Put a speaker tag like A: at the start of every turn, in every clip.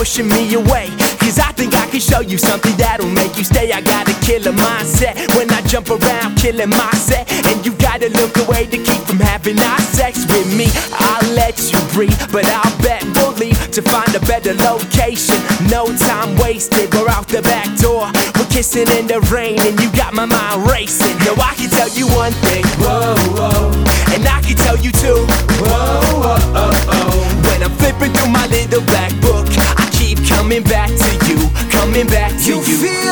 A: pushing me away. Cause I think I can show you something that'll make you stay. I got a killer mindset when I jump around, killing my set. And you gotta look away to keep from having our sex with me. I'll let you breathe, but I'll bet we'll leave to find a better location. No time wasted, we're out the back door. We're kissing in the rain, and you got my mind racing. Yo, I can tell you one thing, whoa, whoa. And I can tell you two, whoa, black book, I keep coming back to you, coming back to
B: You
A: you.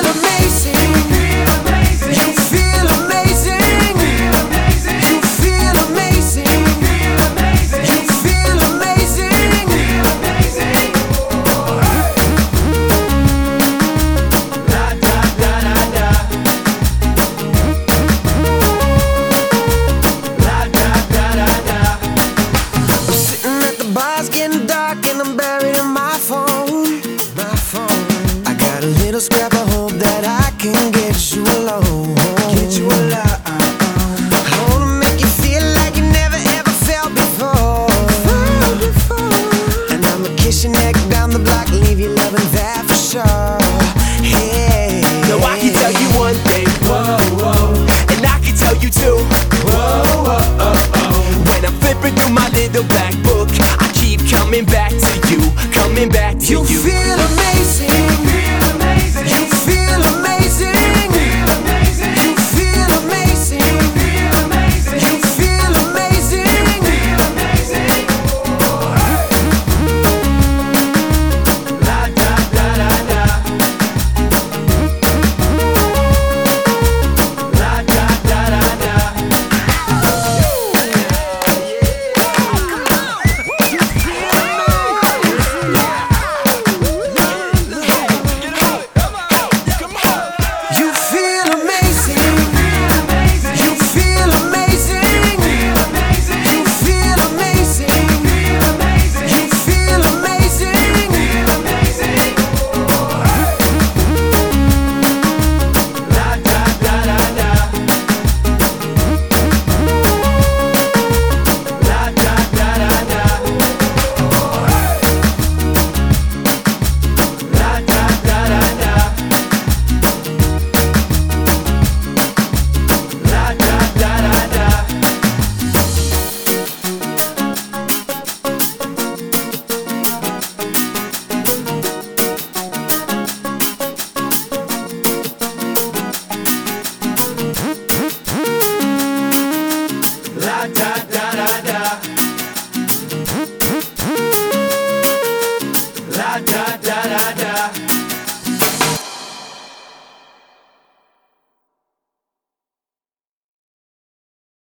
B: you too. Whoa, oh, oh, oh. When I'm flipping through my little black book, I keep coming back to you, coming back to you.